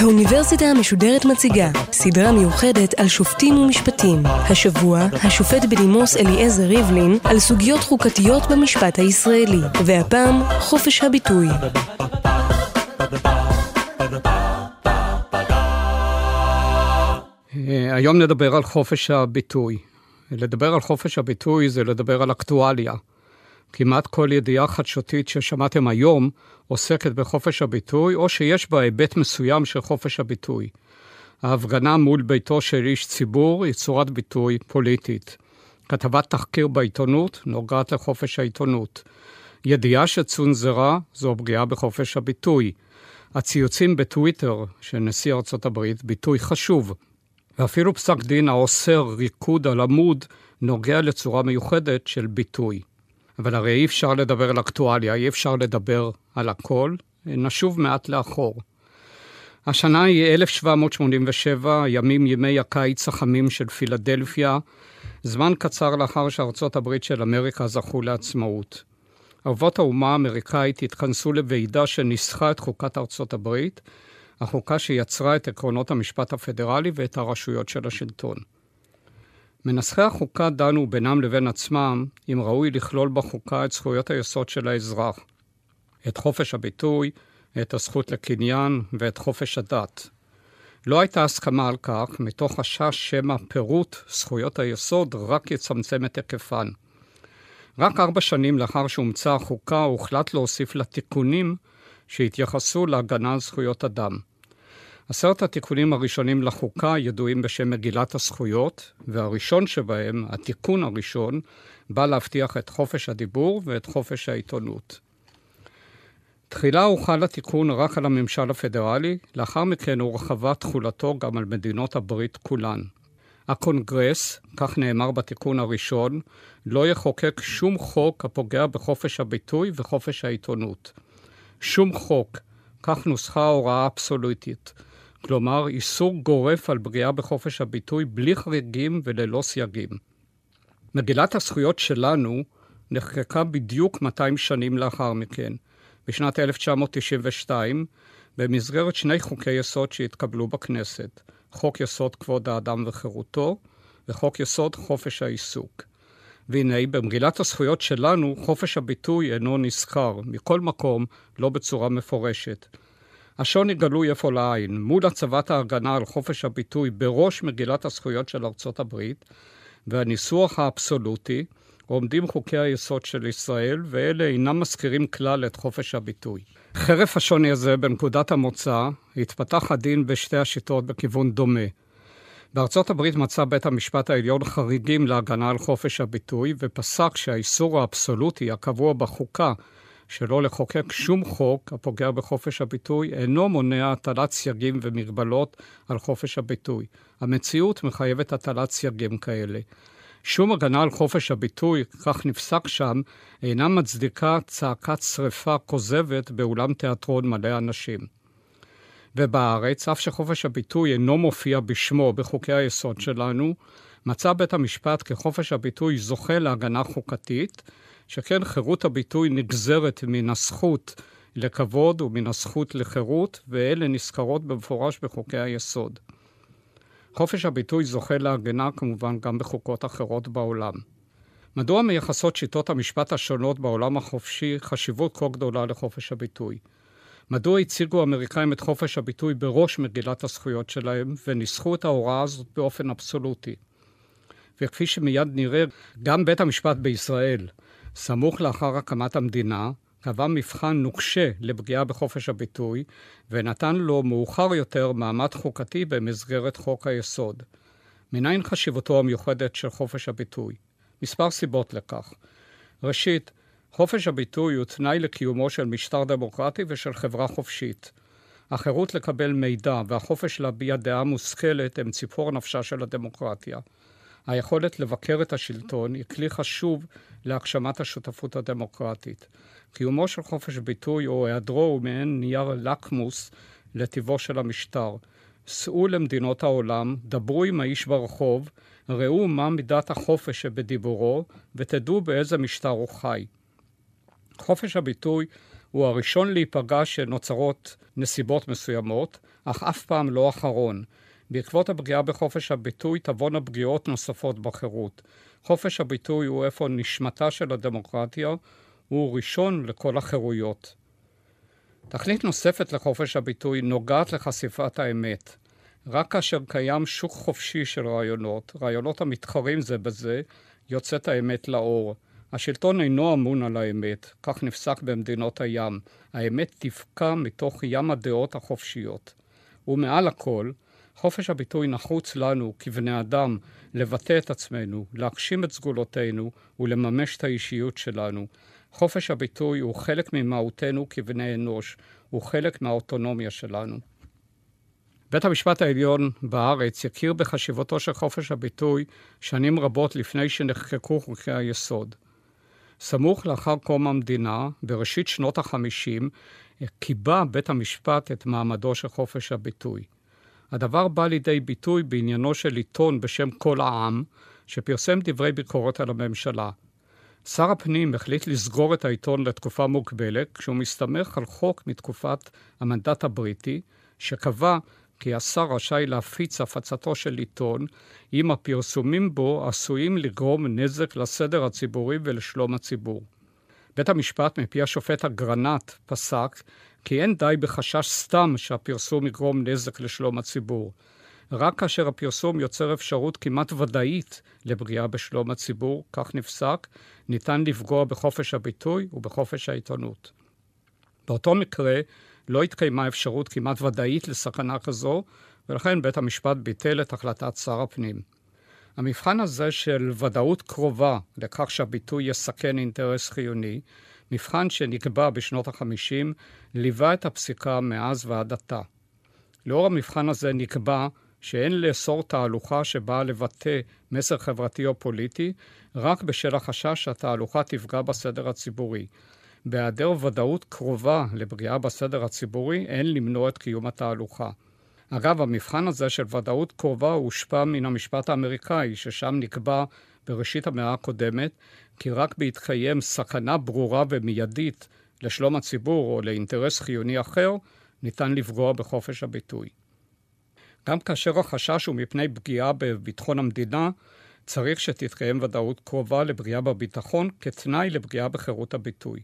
האוניברסיטה המשודרת מציגה סדרה מיוחדת על שופטים ומשפטים. השבוע, השופט בדימוס אליעזר ריבלין על סוגיות חוקתיות במשפט הישראלי, והפעם, חופש הביטוי. אה, היום נדבר על חופש הביטוי. לדבר על חופש הביטוי זה לדבר על אקטואליה. כמעט כל ידיעה חדשותית ששמעתם היום עוסקת בחופש הביטוי, או שיש בה היבט מסוים של חופש הביטוי. ההפגנה מול ביתו של איש ציבור היא צורת ביטוי פוליטית. כתבת תחקיר בעיתונות נוגעת לחופש העיתונות. ידיעה שצונזרה זו פגיעה בחופש הביטוי. הציוצים בטוויטר של נשיא ארצות הברית, ביטוי חשוב. ואפילו פסק דין האוסר ריקוד על עמוד נוגע לצורה מיוחדת של ביטוי. אבל הרי אי אפשר לדבר על אקטואליה, אי אפשר לדבר על הכל. נשוב מעט לאחור. השנה היא 1787, ימים ימי הקיץ החמים של פילדלפיה, זמן קצר לאחר שארצות הברית של אמריקה זכו לעצמאות. אבות האומה האמריקאית התכנסו לוועידה שניסחה את חוקת ארצות הברית, החוקה שיצרה את עקרונות המשפט הפדרלי ואת הרשויות של השלטון. מנסחי החוקה דנו בינם לבין עצמם אם ראוי לכלול בחוקה את זכויות היסוד של האזרח, את חופש הביטוי, את הזכות לקניין ואת חופש הדת. לא הייתה הסכמה על כך, מתוך חשש שמא פירוט זכויות היסוד רק יצמצם את היקפן. רק ארבע שנים לאחר שהומצאה החוקה, הוחלט להוסיף לה תיקונים שהתייחסו להגנה על זכויות אדם. עשרת התיקונים הראשונים לחוקה ידועים בשם מגילת הזכויות, והראשון שבהם, התיקון הראשון, בא להבטיח את חופש הדיבור ואת חופש העיתונות. תחילה הוחל התיקון רק על הממשל הפדרלי, לאחר מכן הורחבה תכולתו גם על מדינות הברית כולן. הקונגרס, כך נאמר בתיקון הראשון, לא יחוקק שום חוק הפוגע בחופש הביטוי וחופש העיתונות. שום חוק, כך נוסחה הוראה אבסולוטית. כלומר, איסור גורף על פגיעה בחופש הביטוי בלי חריגים וללא סייגים. מגילת הזכויות שלנו נחקקה בדיוק 200 שנים לאחר מכן, בשנת 1992, במסגרת שני חוקי יסוד שהתקבלו בכנסת, חוק יסוד כבוד האדם וחירותו וחוק יסוד חופש העיסוק. והנה, במגילת הזכויות שלנו, חופש הביטוי אינו נזכר, מכל מקום, לא בצורה מפורשת. השוני גלוי אפוא לעין. מול הצבת ההגנה על חופש הביטוי בראש מגילת הזכויות של ארצות הברית, והניסוח האבסולוטי, עומדים חוקי היסוד של ישראל, ואלה אינם מזכירים כלל את חופש הביטוי. חרף השוני הזה, בנקודת המוצא, התפתח הדין בשתי השיטות בכיוון דומה. בארצות הברית מצא בית המשפט העליון חריגים להגנה על חופש הביטוי, ופסק שהאיסור האבסולוטי הקבוע בחוקה שלא לחוקק שום חוק הפוגע בחופש הביטוי אינו מונע הטלת סייגים ומגבלות על חופש הביטוי. המציאות מחייבת הטלת סייגים כאלה. שום הגנה על חופש הביטוי, כך נפסק שם, אינה מצדיקה צעקת שרפה כוזבת באולם תיאטרון מלא אנשים. ובארץ, אף שחופש הביטוי אינו מופיע בשמו בחוקי היסוד שלנו, מצא בית המשפט כי חופש הביטוי זוכה להגנה חוקתית, שכן חירות הביטוי נגזרת מן הזכות לכבוד ומן הזכות לחירות, ואלה נזכרות במפורש בחוקי היסוד. חופש הביטוי זוכה להגנה כמובן גם בחוקות אחרות בעולם. מדוע מייחסות שיטות המשפט השונות בעולם החופשי חשיבות כה גדולה לחופש הביטוי? מדוע הציגו האמריקאים את חופש הביטוי בראש מגילת הזכויות שלהם וניסחו את ההוראה הזאת באופן אבסולוטי? וכפי שמיד נראה, גם בית המשפט בישראל, סמוך לאחר הקמת המדינה, קבע מבחן נוקשה לפגיעה בחופש הביטוי, ונתן לו מאוחר יותר מעמד חוקתי במסגרת חוק היסוד. מניין חשיבותו המיוחדת של חופש הביטוי? מספר סיבות לכך. ראשית, חופש הביטוי הוא תנאי לקיומו של משטר דמוקרטי ושל חברה חופשית. החירות לקבל מידע והחופש להביע דעה מושכלת הם ציפור נפשה של הדמוקרטיה. היכולת לבקר את השלטון היא כלי חשוב להגשמת השותפות הדמוקרטית. קיומו של חופש ביטוי או היעדרו הוא מעין נייר לקמוס לטיבו של המשטר. סעו למדינות העולם, דברו עם האיש ברחוב, ראו מה מידת החופש שבדיבורו, ותדעו באיזה משטר הוא חי. חופש הביטוי הוא הראשון להיפגע שנוצרות נסיבות מסוימות, אך אף פעם לא אחרון. בעקבות הפגיעה בחופש הביטוי תבואנה פגיעות נוספות בחירות. חופש הביטוי הוא איפה נשמתה של הדמוקרטיה, הוא ראשון לכל החירויות. תכלית נוספת לחופש הביטוי נוגעת לחשיפת האמת. רק כאשר קיים שוק חופשי של רעיונות, רעיונות המתחרים זה בזה, יוצאת האמת לאור. השלטון אינו אמון על האמת, כך נפסק במדינות הים. האמת תפקע מתוך ים הדעות החופשיות. ומעל הכל, חופש הביטוי נחוץ לנו, כבני אדם, לבטא את עצמנו, להגשים את סגולותינו ולממש את האישיות שלנו. חופש הביטוי הוא חלק ממהותנו כבני אנוש, הוא חלק מהאוטונומיה שלנו. בית המשפט העליון בארץ יכיר בחשיבותו של חופש הביטוי שנים רבות לפני שנחקקו חוקי היסוד. סמוך לאחר קום המדינה, בראשית שנות החמישים, קיבע בית המשפט את מעמדו של חופש הביטוי. הדבר בא לידי ביטוי בעניינו של עיתון בשם כל העם, שפרסם דברי ביקורת על הממשלה. שר הפנים החליט לסגור את העיתון לתקופה מוגבלת, כשהוא מסתמך על חוק מתקופת המנדט הבריטי, שקבע כי השר רשאי להפיץ הפצתו של עיתון אם הפרסומים בו עשויים לגרום נזק לסדר הציבורי ולשלום הציבור. בית המשפט, מפי השופט אגרנט, פסק כי אין די בחשש סתם שהפרסום יגרום נזק לשלום הציבור. רק כאשר הפרסום יוצר אפשרות כמעט ודאית לפגיעה בשלום הציבור, כך נפסק, ניתן לפגוע בחופש הביטוי ובחופש העיתונות. באותו מקרה, לא התקיימה אפשרות כמעט ודאית לסכנה כזו, ולכן בית המשפט ביטל את החלטת שר הפנים. המבחן הזה של ודאות קרובה לכך שהביטוי יסכן אינטרס חיוני, מבחן שנקבע בשנות ה-50, ליווה את הפסיקה מאז ועד עתה. לאור המבחן הזה נקבע שאין לאסור תהלוכה שבאה לבטא מסר חברתי או פוליטי, רק בשל החשש שהתהלוכה תפגע בסדר הציבורי. בהיעדר ודאות קרובה לפגיעה בסדר הציבורי, אין למנוע את קיום התהלוכה. אגב, המבחן הזה של ודאות קרובה הושפע מן המשפט האמריקאי, ששם נקבע בראשית המאה הקודמת, כי רק בהתקיים סכנה ברורה ומיידית לשלום הציבור או לאינטרס חיוני אחר, ניתן לפגוע בחופש הביטוי. גם כאשר החשש הוא מפני פגיעה בביטחון המדינה, צריך שתתקיים ודאות קרובה לפגיעה בביטחון כתנאי לפגיעה בחירות הביטוי.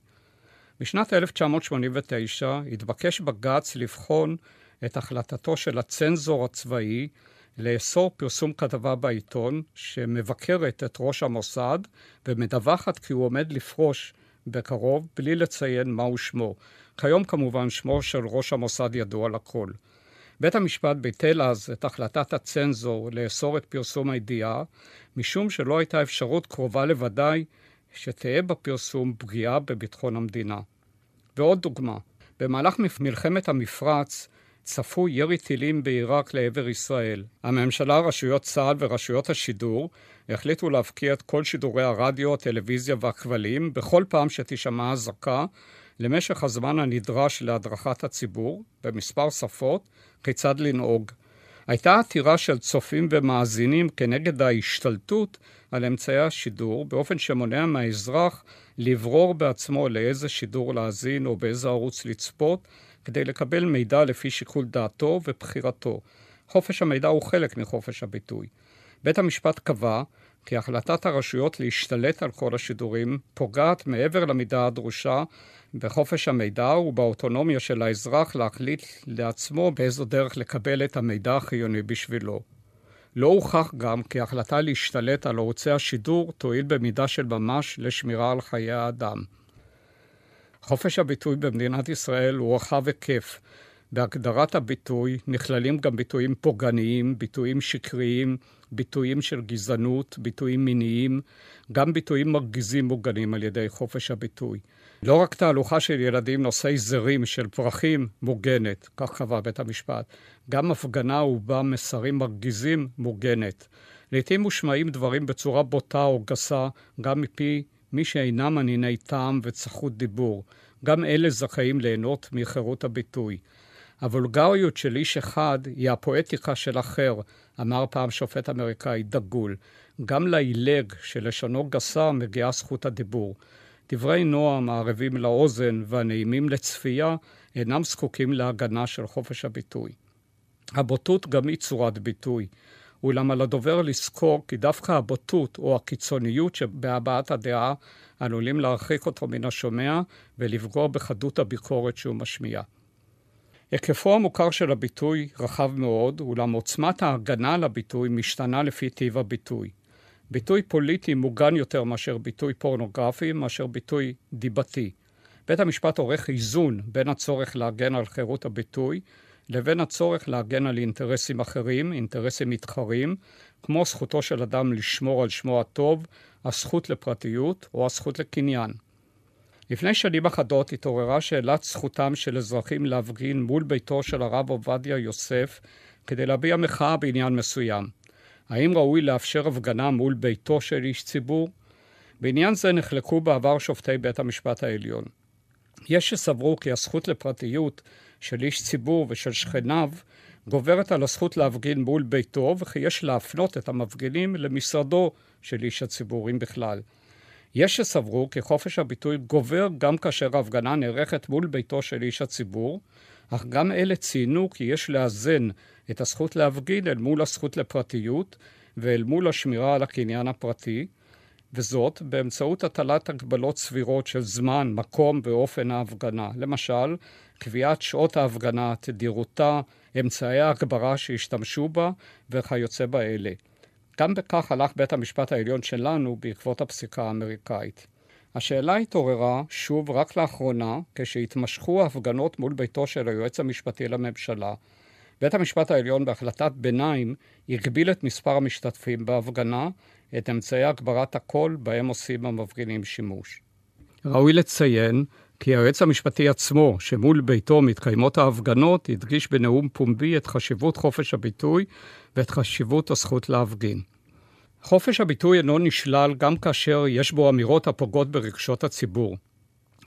בשנת 1989 התבקש בג"ץ לבחון את החלטתו של הצנזור הצבאי לאסור פרסום כתבה בעיתון שמבקרת את ראש המוסד ומדווחת כי הוא עומד לפרוש בקרוב בלי לציין מהו שמו. כיום כמובן שמו של ראש המוסד ידוע לכל. בית המשפט ביטל אז את החלטת הצנזור לאסור את פרסום הידיעה, משום שלא הייתה אפשרות קרובה לוודאי שתהא בפרסום פגיעה בביטחון המדינה. ועוד דוגמה, במהלך מלחמת המפרץ צפו ירי טילים בעיראק לעבר ישראל. הממשלה, רשויות צה"ל ורשויות השידור החליטו להפקיע את כל שידורי הרדיו, הטלוויזיה והכבלים בכל פעם שתישמע אזעקה למשך הזמן הנדרש להדרכת הציבור, במספר שפות, כיצד לנהוג. הייתה עתירה של צופים ומאזינים כנגד ההשתלטות על אמצעי השידור, באופן שמונע מהאזרח לברור בעצמו לאיזה שידור להאזין או באיזה ערוץ לצפות, כדי לקבל מידע לפי שיקול דעתו ובחירתו. חופש המידע הוא חלק מחופש הביטוי. בית המשפט קבע כי החלטת הרשויות להשתלט על כל השידורים פוגעת מעבר למידה הדרושה בחופש המידע ובאוטונומיה של האזרח להחליט לעצמו באיזו דרך לקבל את המידע החיוני בשבילו. לא הוכח גם כי החלטה להשתלט על ערוצי השידור תועיל במידה של ממש לשמירה על חיי האדם. חופש הביטוי במדינת ישראל הוא רחב היקף. בהגדרת הביטוי נכללים גם ביטויים פוגעניים, ביטויים שקריים, ביטויים של גזענות, ביטויים מיניים, גם ביטויים מרגיזים מוגנים על ידי חופש הביטוי. לא רק תהלוכה של ילדים נושאי זרים של פרחים מוגנת, כך קבע בית המשפט, גם הפגנה ובה מסרים מרגיזים מוגנת. לעתים מושמעים דברים בצורה בוטה או גסה, גם מפי מי שאינם ענייני טעם וצחות דיבור. גם אלה זכאים ליהנות מחירות הביטוי. הוולגריות של איש אחד היא הפואטיקה של אחר, אמר פעם שופט אמריקאי דגול. גם לעילג שלשונו גסה מגיעה זכות הדיבור. דברי נועם הערבים לאוזן והנעימים לצפייה אינם זקוקים להגנה של חופש הביטוי. הבוטות גם היא צורת ביטוי, אולם על הדובר לזכור כי דווקא הבוטות או הקיצוניות שבהבעת הדעה עלולים להרחיק אותו מן השומע ולפגוע בחדות הביקורת שהוא משמיע. היקפו המוכר של הביטוי רחב מאוד, אולם עוצמת ההגנה על הביטוי משתנה לפי טיב הביטוי. ביטוי פוליטי מוגן יותר מאשר ביטוי פורנוגרפי, מאשר ביטוי דיבתי. בית המשפט עורך איזון בין הצורך להגן על חירות הביטוי לבין הצורך להגן על אינטרסים אחרים, אינטרסים מתחרים, כמו זכותו של אדם לשמור על שמו הטוב, הזכות לפרטיות או הזכות לקניין. לפני שנים אחדות התעוררה שאלת זכותם של אזרחים להפגין מול ביתו של הרב עובדיה יוסף כדי להביע מחאה בעניין מסוים. האם ראוי לאפשר הפגנה מול ביתו של איש ציבור? בעניין זה נחלקו בעבר שופטי בית המשפט העליון. יש שסברו כי הזכות לפרטיות של איש ציבור ושל שכניו גוברת על הזכות להפגין מול ביתו, וכי יש להפנות את המפגינים למשרדו של איש הציבור, אם בכלל. יש שסברו כי חופש הביטוי גובר גם כאשר ההפגנה נערכת מול ביתו של איש הציבור, אך גם אלה ציינו כי יש לאזן את הזכות להפגין אל מול הזכות לפרטיות ואל מול השמירה על הקניין הפרטי, וזאת באמצעות הטלת הגבלות סבירות של זמן, מקום ואופן ההפגנה. למשל, קביעת שעות ההפגנה, תדירותה, אמצעי ההגברה שהשתמשו בה וכיוצא באלה. גם בכך הלך בית המשפט העליון שלנו בעקבות הפסיקה האמריקאית. השאלה התעוררה שוב רק לאחרונה, כשהתמשכו ההפגנות מול ביתו של היועץ המשפטי לממשלה. בית המשפט העליון בהחלטת ביניים הגביל את מספר המשתתפים בהפגנה, את אמצעי הגברת הקול בהם עושים המפגינים שימוש. ראוי לציין כי היועץ המשפטי עצמו, שמול ביתו מתקיימות ההפגנות, הדגיש בנאום פומבי את חשיבות חופש הביטוי ואת חשיבות הזכות להפגין. חופש הביטוי אינו נשלל גם כאשר יש בו אמירות הפוגעות ברגשות הציבור.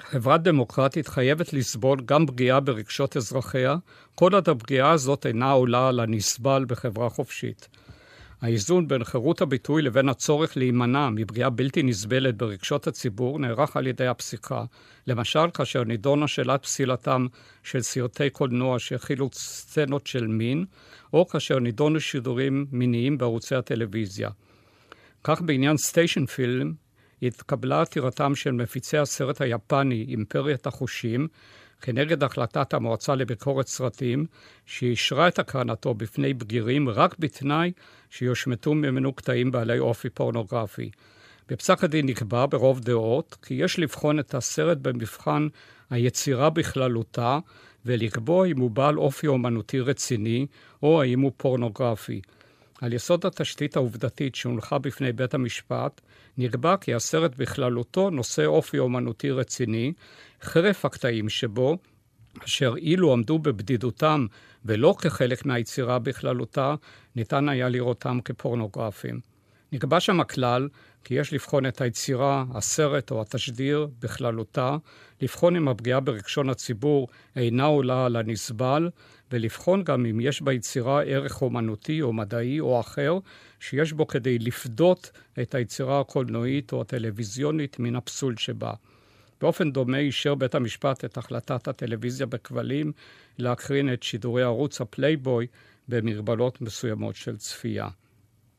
חברה דמוקרטית חייבת לסבול גם פגיעה ברגשות אזרחיה, כל עוד הפגיעה הזאת אינה עולה על הנסבל בחברה חופשית. האיזון בין חירות הביטוי לבין הצורך להימנע מפגיעה בלתי נסבלת ברגשות הציבור נערך על ידי הפסיקה. למשל, כאשר נידונה שאלת פסילתם של סרטי קולנוע שהכילו סצנות של מין, או כאשר נידונו שידורים מיניים בערוצי הטלוויזיה. כך בעניין סטיישן פילם התקבלה עתירתם של מפיצי הסרט היפני אימפריית החושים כנגד החלטת המועצה לביקורת סרטים, שאישרה את הקרנתו בפני בגירים רק בתנאי שיושמטו ממנו קטעים בעלי אופי פורנוגרפי. בפסק הדין נקבע ברוב דעות כי יש לבחון את הסרט במבחן היצירה בכללותה ולקבוע אם הוא בעל אופי אומנותי רציני או האם הוא פורנוגרפי. על יסוד התשתית העובדתית שהונחה בפני בית המשפט, נקבע כי הסרט בכללותו נושא אופי אומנותי רציני, חרף הקטעים שבו, אשר אילו עמדו בבדידותם ולא כחלק מהיצירה בכללותה, ניתן היה לראותם כפורנוגרפיים. נקבע שם הכלל כי יש לבחון את היצירה, הסרט או התשדיר בכללותה, לבחון אם הפגיעה ברגשון הציבור אינה עולה על הנסבל, ולבחון גם אם יש ביצירה ערך אומנותי או מדעי או אחר, שיש בו כדי לפדות את היצירה הקולנועית או הטלוויזיונית מן הפסול שבה. באופן דומה אישר בית המשפט את החלטת הטלוויזיה בכבלים להקרין את שידורי ערוץ הפלייבוי במגבלות מסוימות של צפייה.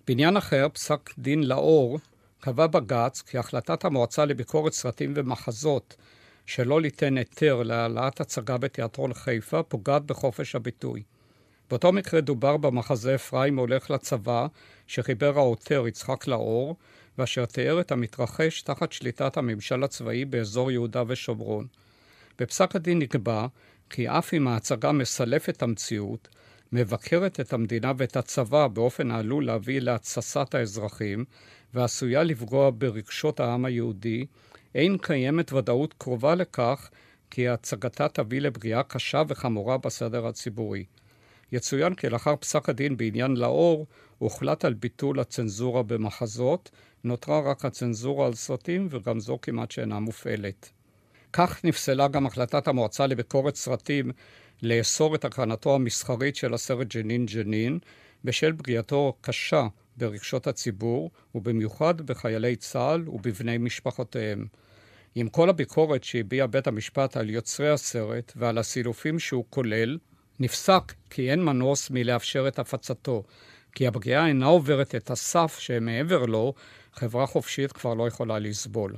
בעניין אחר, פסק דין לאור קבע בג"ץ כי החלטת המועצה לביקורת סרטים ומחזות שלא ליתן היתר להעלאת הצגה בתיאטרון חיפה פוגעת בחופש הביטוי. באותו מקרה דובר במחזה אפרים הולך לצבא, שחיבר העותר יצחק לאור, ואשר תיאר את המתרחש תחת שליטת הממשל הצבאי באזור יהודה ושומרון. בפסק הדין נקבע כי אף אם ההצגה מסלפת את המציאות, מבקרת את המדינה ואת הצבא באופן העלול להביא להתססת האזרחים, ועשויה לפגוע ברגשות העם היהודי, אין קיימת ודאות קרובה לכך כי הצגתה תביא לפגיעה קשה וחמורה בסדר הציבורי. יצוין כי לאחר פסק הדין בעניין לאור, הוחלט על ביטול הצנזורה במחזות, נותרה רק הצנזורה על סרטים, וגם זו כמעט שאינה מופעלת. כך נפסלה גם החלטת המועצה לביקורת סרטים לאסור את הקרנתו המסחרית של הסרט ג'נין ג'נין, בשל פגיעתו קשה ברגשות הציבור, ובמיוחד בחיילי צה"ל ובבני משפחותיהם. עם כל הביקורת שהביע בית המשפט על יוצרי הסרט ועל הסילופים שהוא כולל, נפסק כי אין מנוס מלאפשר את הפצתו, כי הפגיעה אינה עוברת את הסף שמעבר לו, חברה חופשית כבר לא יכולה לסבול.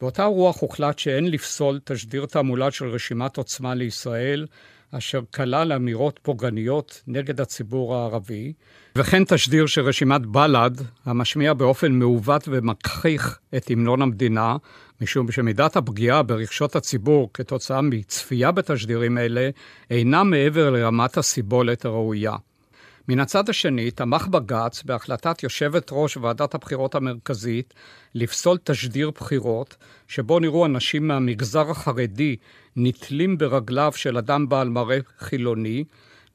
באותה רוח הוחלט שאין לפסול תשדיר תעמולה של רשימת עוצמה לישראל, אשר כלל אמירות פוגעניות נגד הציבור הערבי, וכן תשדיר של רשימת בל"ד, המשמיע באופן מעוות ומכחיך את המנון המדינה, משום שמידת הפגיעה ברגשות הציבור כתוצאה מצפייה בתשדירים אלה אינה מעבר לרמת הסיבולת הראויה. מן הצד השני, תמך בג"ץ בהחלטת יושבת ראש ועדת הבחירות המרכזית לפסול תשדיר בחירות, שבו נראו אנשים מהמגזר החרדי נתלים ברגליו של אדם בעל מראה חילוני,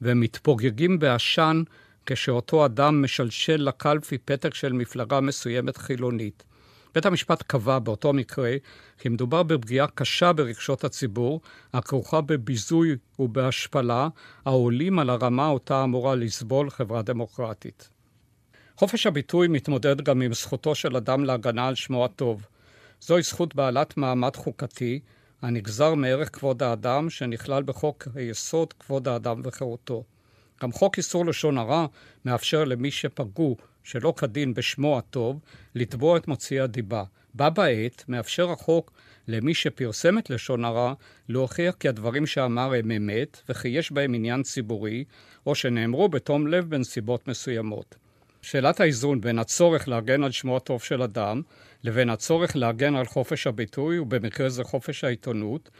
ומתפוגגים בעשן כשאותו אדם משלשל לקלפי פתק של מפלגה מסוימת חילונית. בית המשפט קבע באותו מקרה כי מדובר בפגיעה קשה ברגשות הציבור, הכרוכה בביזוי ובהשפלה, העולים על הרמה אותה אמורה לסבול חברה דמוקרטית. חופש הביטוי מתמודד גם עם זכותו של אדם להגנה על שמו הטוב. זוהי זכות בעלת מעמד חוקתי, הנגזר מערך כבוד האדם שנכלל בחוק היסוד כבוד האדם וחירותו. גם חוק איסור לשון הרע מאפשר למי שפגעו שלא כדין בשמו הטוב, לתבוע את מוציא הדיבה. בה בעת מאפשר החוק למי שפרסם את לשון הרע להוכיח כי הדברים שאמר הם אמת וכי יש בהם עניין ציבורי, או שנאמרו בתום לב בנסיבות מסוימות. שאלת האיזון בין הצורך להגן על שמו הטוב של אדם לבין הצורך להגן על חופש הביטוי, ובמקרה זה חופש העיתונות,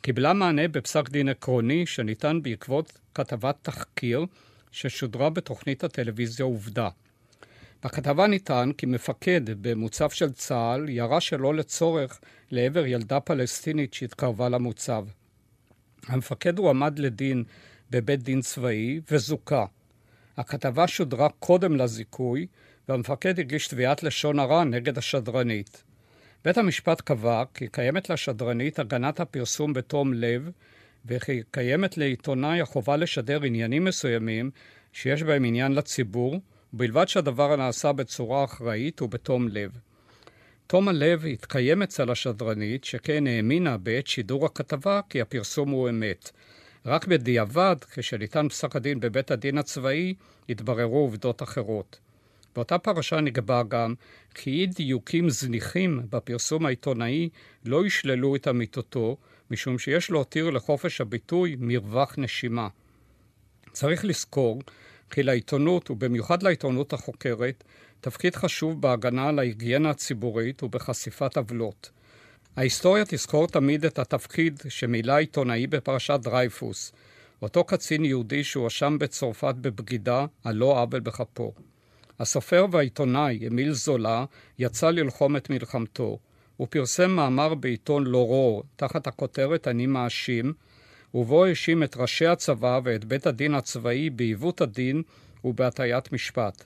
קיבלה מענה בפסק דין עקרוני שניתן בעקבות כתבת תחקיר ששודרה בתוכנית הטלוויזיה עובדה. בכתבה נטען כי מפקד במוצב של צה"ל ירה שלא לצורך לעבר ילדה פלסטינית שהתקרבה למוצב. המפקד הועמד לדין בבית דין צבאי וזוכה. הכתבה שודרה קודם לזיכוי, והמפקד הגיש תביעת לשון הרע נגד השדרנית. בית המשפט קבע כי קיימת לשדרנית הגנת הפרסום בתום לב, וכי קיימת לעיתונאי החובה לשדר עניינים מסוימים שיש בהם עניין לציבור, ובלבד שהדבר נעשה בצורה אחראית ובתום לב. תום הלב התקיים אצל השדרנית, שכן האמינה בעת שידור הכתבה כי הפרסום הוא אמת. רק בדיעבד, כשניתן פסק הדין בבית הדין הצבאי, התבררו עובדות אחרות. באותה פרשה נקבע גם כי אי דיוקים זניחים בפרסום העיתונאי לא ישללו את אמיתותו, משום שיש להותיר לחופש הביטוי מרווח נשימה. צריך לזכור כי לעיתונות, ובמיוחד לעיתונות החוקרת, תפקיד חשוב בהגנה על ההיגיינה הציבורית ובחשיפת עוולות. ההיסטוריה תזכור תמיד את התפקיד שמילא עיתונאי בפרשת דרייפוס, אותו קצין יהודי שהואשם בצרפת בבגידה על לא עוול בכפו. הסופר והעיתונאי אמיל זולה יצא ללחום את מלחמתו. הוא פרסם מאמר בעיתון לורור תחת הכותרת "אני מאשים", ובו האשים את ראשי הצבא ואת בית הדין הצבאי בעיוות הדין ובהטיית משפט.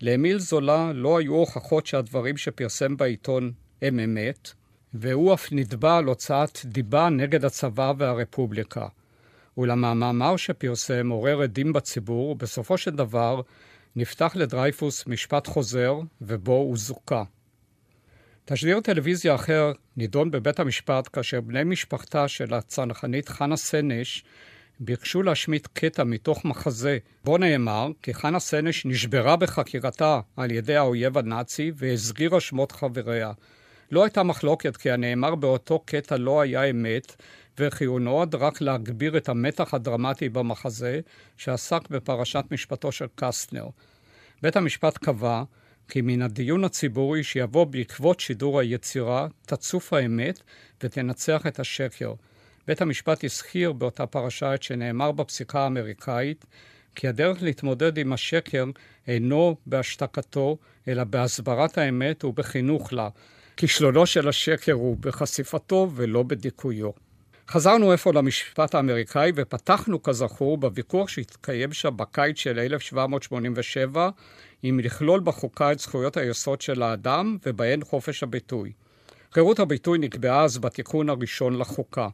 לאמיל זולה לא היו הוכחות שהדברים שפרסם בעיתון הם אמת, והוא אף נתבע על הוצאת דיבה נגד הצבא והרפובליקה. אולם המאמר שפרסם עורר עדים בציבור, ובסופו של דבר נפתח לדרייפוס משפט חוזר, ובו הוא זוכה. תשדיר טלוויזיה אחר נידון בבית המשפט כאשר בני משפחתה של הצנחנית חנה סנש ביקשו להשמיט קטע מתוך מחזה, בו נאמר כי חנה סנש נשברה בחקירתה על ידי האויב הנאצי והסגירה שמות חבריה. לא הייתה מחלוקת כי הנאמר באותו קטע לא היה אמת, וכי הוא נועד רק להגביר את המתח הדרמטי במחזה, שעסק בפרשת משפטו של קסטנר. בית המשפט קבע כי מן הדיון הציבורי שיבוא בעקבות שידור היצירה, תצוף האמת ותנצח את השקר. בית המשפט הזכיר באותה פרשה את שנאמר בפסיקה האמריקאית, כי הדרך להתמודד עם השקר אינו בהשתקתו, אלא בהסברת האמת ובחינוך לה. כישלונו של השקר הוא בחשיפתו ולא בדיכויו. חזרנו אפוא למשפט האמריקאי ופתחנו כזכור בוויכוח שהתקיים שם בקיץ של 1787 אם לכלול בחוקה את זכויות היסוד של האדם ובהן חופש הביטוי. חירות הביטוי נקבעה אז בתיקון הראשון לחוקה.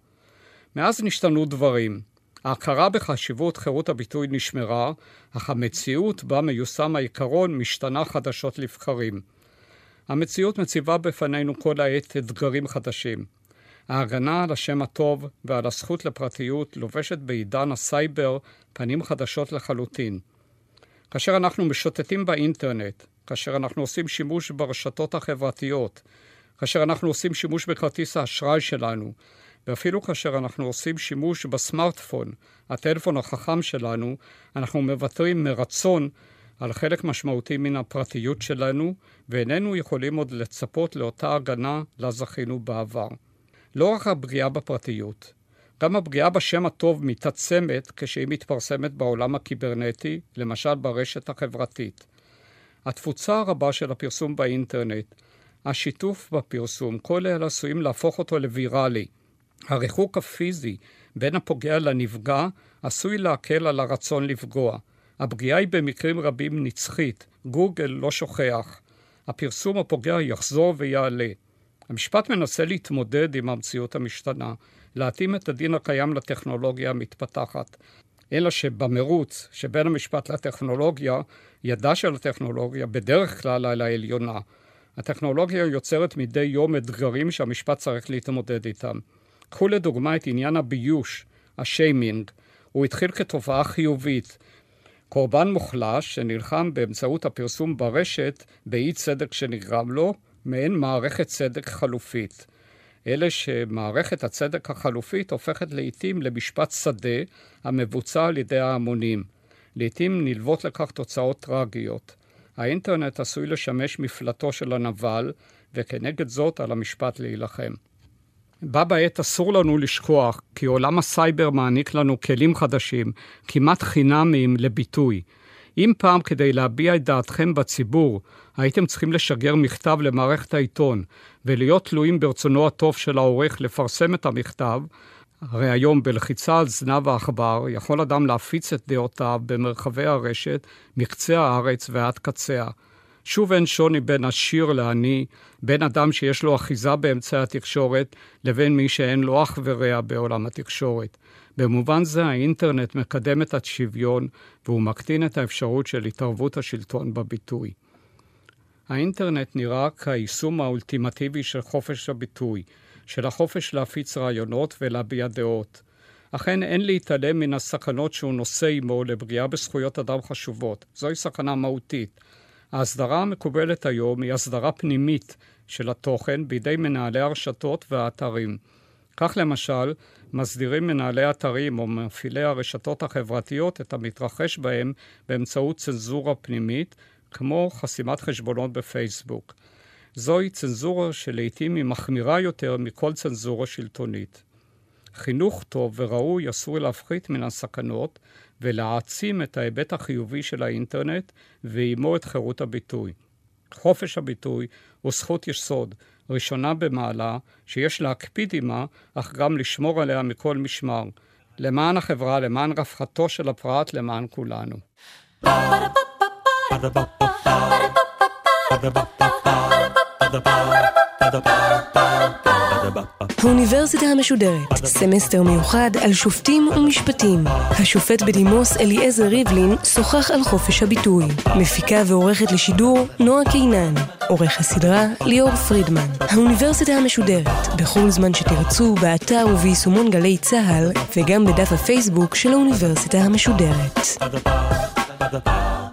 מאז נשתנו דברים. ההכרה בחשיבות חירות הביטוי נשמרה, אך המציאות בה מיושם העיקרון משתנה חדשות לבקרים. המציאות מציבה בפנינו כל העת אתגרים חדשים. ההגנה על השם הטוב ועל הזכות לפרטיות לובשת בעידן הסייבר פנים חדשות לחלוטין. כאשר אנחנו משוטטים באינטרנט, כאשר אנחנו עושים שימוש ברשתות החברתיות, כאשר אנחנו עושים שימוש בכרטיס האשראי שלנו, ואפילו כאשר אנחנו עושים שימוש בסמארטפון, הטלפון החכם שלנו, אנחנו מוותרים מרצון על חלק משמעותי מן הפרטיות שלנו, ואיננו יכולים עוד לצפות לאותה הגנה לה זכינו בעבר. לא רק הפגיעה בפרטיות, גם הפגיעה בשם הטוב מתעצמת כשהיא מתפרסמת בעולם הקיברנטי, למשל ברשת החברתית. התפוצה הרבה של הפרסום באינטרנט, השיתוף בפרסום, כל אלה עשויים להפוך אותו לוויראלי. הריחוק הפיזי בין הפוגע לנפגע עשוי להקל על הרצון לפגוע. הפגיעה היא במקרים רבים נצחית, גוגל לא שוכח. הפרסום הפוגע יחזור ויעלה. המשפט מנסה להתמודד עם המציאות המשתנה, להתאים את הדין הקיים לטכנולוגיה המתפתחת. אלא שבמרוץ שבין המשפט לטכנולוגיה, ידה של הטכנולוגיה בדרך כלל על העליונה. הטכנולוגיה יוצרת מדי יום אתגרים שהמשפט צריך להתמודד איתם. קחו לדוגמה את עניין הביוש, השיימינג. הוא התחיל כתופעה חיובית. קורבן מוחלש שנלחם באמצעות הפרסום ברשת באי צדק שנגרם לו, מעין מערכת צדק חלופית. אלה שמערכת הצדק החלופית הופכת לעיתים למשפט שדה המבוצע על ידי ההמונים. לעיתים נלוות לכך תוצאות טרגיות. האינטרנט עשוי לשמש מפלטו של הנבל, וכנגד זאת על המשפט להילחם. בה בעת אסור לנו לשכוח כי עולם הסייבר מעניק לנו כלים חדשים, כמעט חינמיים, לביטוי. אם פעם כדי להביע את דעתכם בציבור הייתם צריכים לשגר מכתב למערכת העיתון ולהיות תלויים ברצונו הטוב של העורך לפרסם את המכתב, הרי היום בלחיצה על זנב העכבר יכול אדם להפיץ את דעותיו במרחבי הרשת מקצה הארץ ועד קציה. שוב אין שוני בין עשיר לעני, בין אדם שיש לו אחיזה באמצעי התקשורת, לבין מי שאין לו אח ורע בעולם התקשורת. במובן זה האינטרנט מקדם את השוויון והוא מקטין את האפשרות של התערבות השלטון בביטוי. האינטרנט נראה כיישום האולטימטיבי של חופש הביטוי, של החופש להפיץ רעיונות ולהביע דעות. אכן אין להתעלם מן הסכנות שהוא נושא עמו לפגיעה בזכויות אדם חשובות. זוהי סכנה מהותית. ההסדרה המקובלת היום היא הסדרה פנימית של התוכן בידי מנהלי הרשתות והאתרים. כך למשל, מסדירים מנהלי אתרים או מפעילי הרשתות החברתיות את המתרחש בהם באמצעות צנזורה פנימית, כמו חסימת חשבונות בפייסבוק. זוהי צנזורה שלעיתים היא מחמירה יותר מכל צנזורה שלטונית. חינוך טוב וראוי עשוי להפחית מן הסכנות ולהעצים את ההיבט החיובי של האינטרנט ועימו את חירות הביטוי. חופש הביטוי הוא זכות יסוד, ראשונה במעלה, שיש להקפיד עמה, אך גם לשמור עליה מכל משמר. למען החברה, למען רווחתו של הפרט, למען כולנו. Ba-da-ba-ba-ba האוניברסיטה המשודרת, סמסטר מיוחד על שופטים ומשפטים. השופט בדימוס אליעזר ריבלין שוחח על חופש הביטוי. מפיקה ועורכת לשידור נועה קינן. עורך הסדרה ליאור פרידמן. האוניברסיטה המשודרת, בכל זמן שתרצו, באתר וביישומון גלי צה"ל, וגם בדף הפייסבוק של האוניברסיטה המשודרת. Ba-da-ba.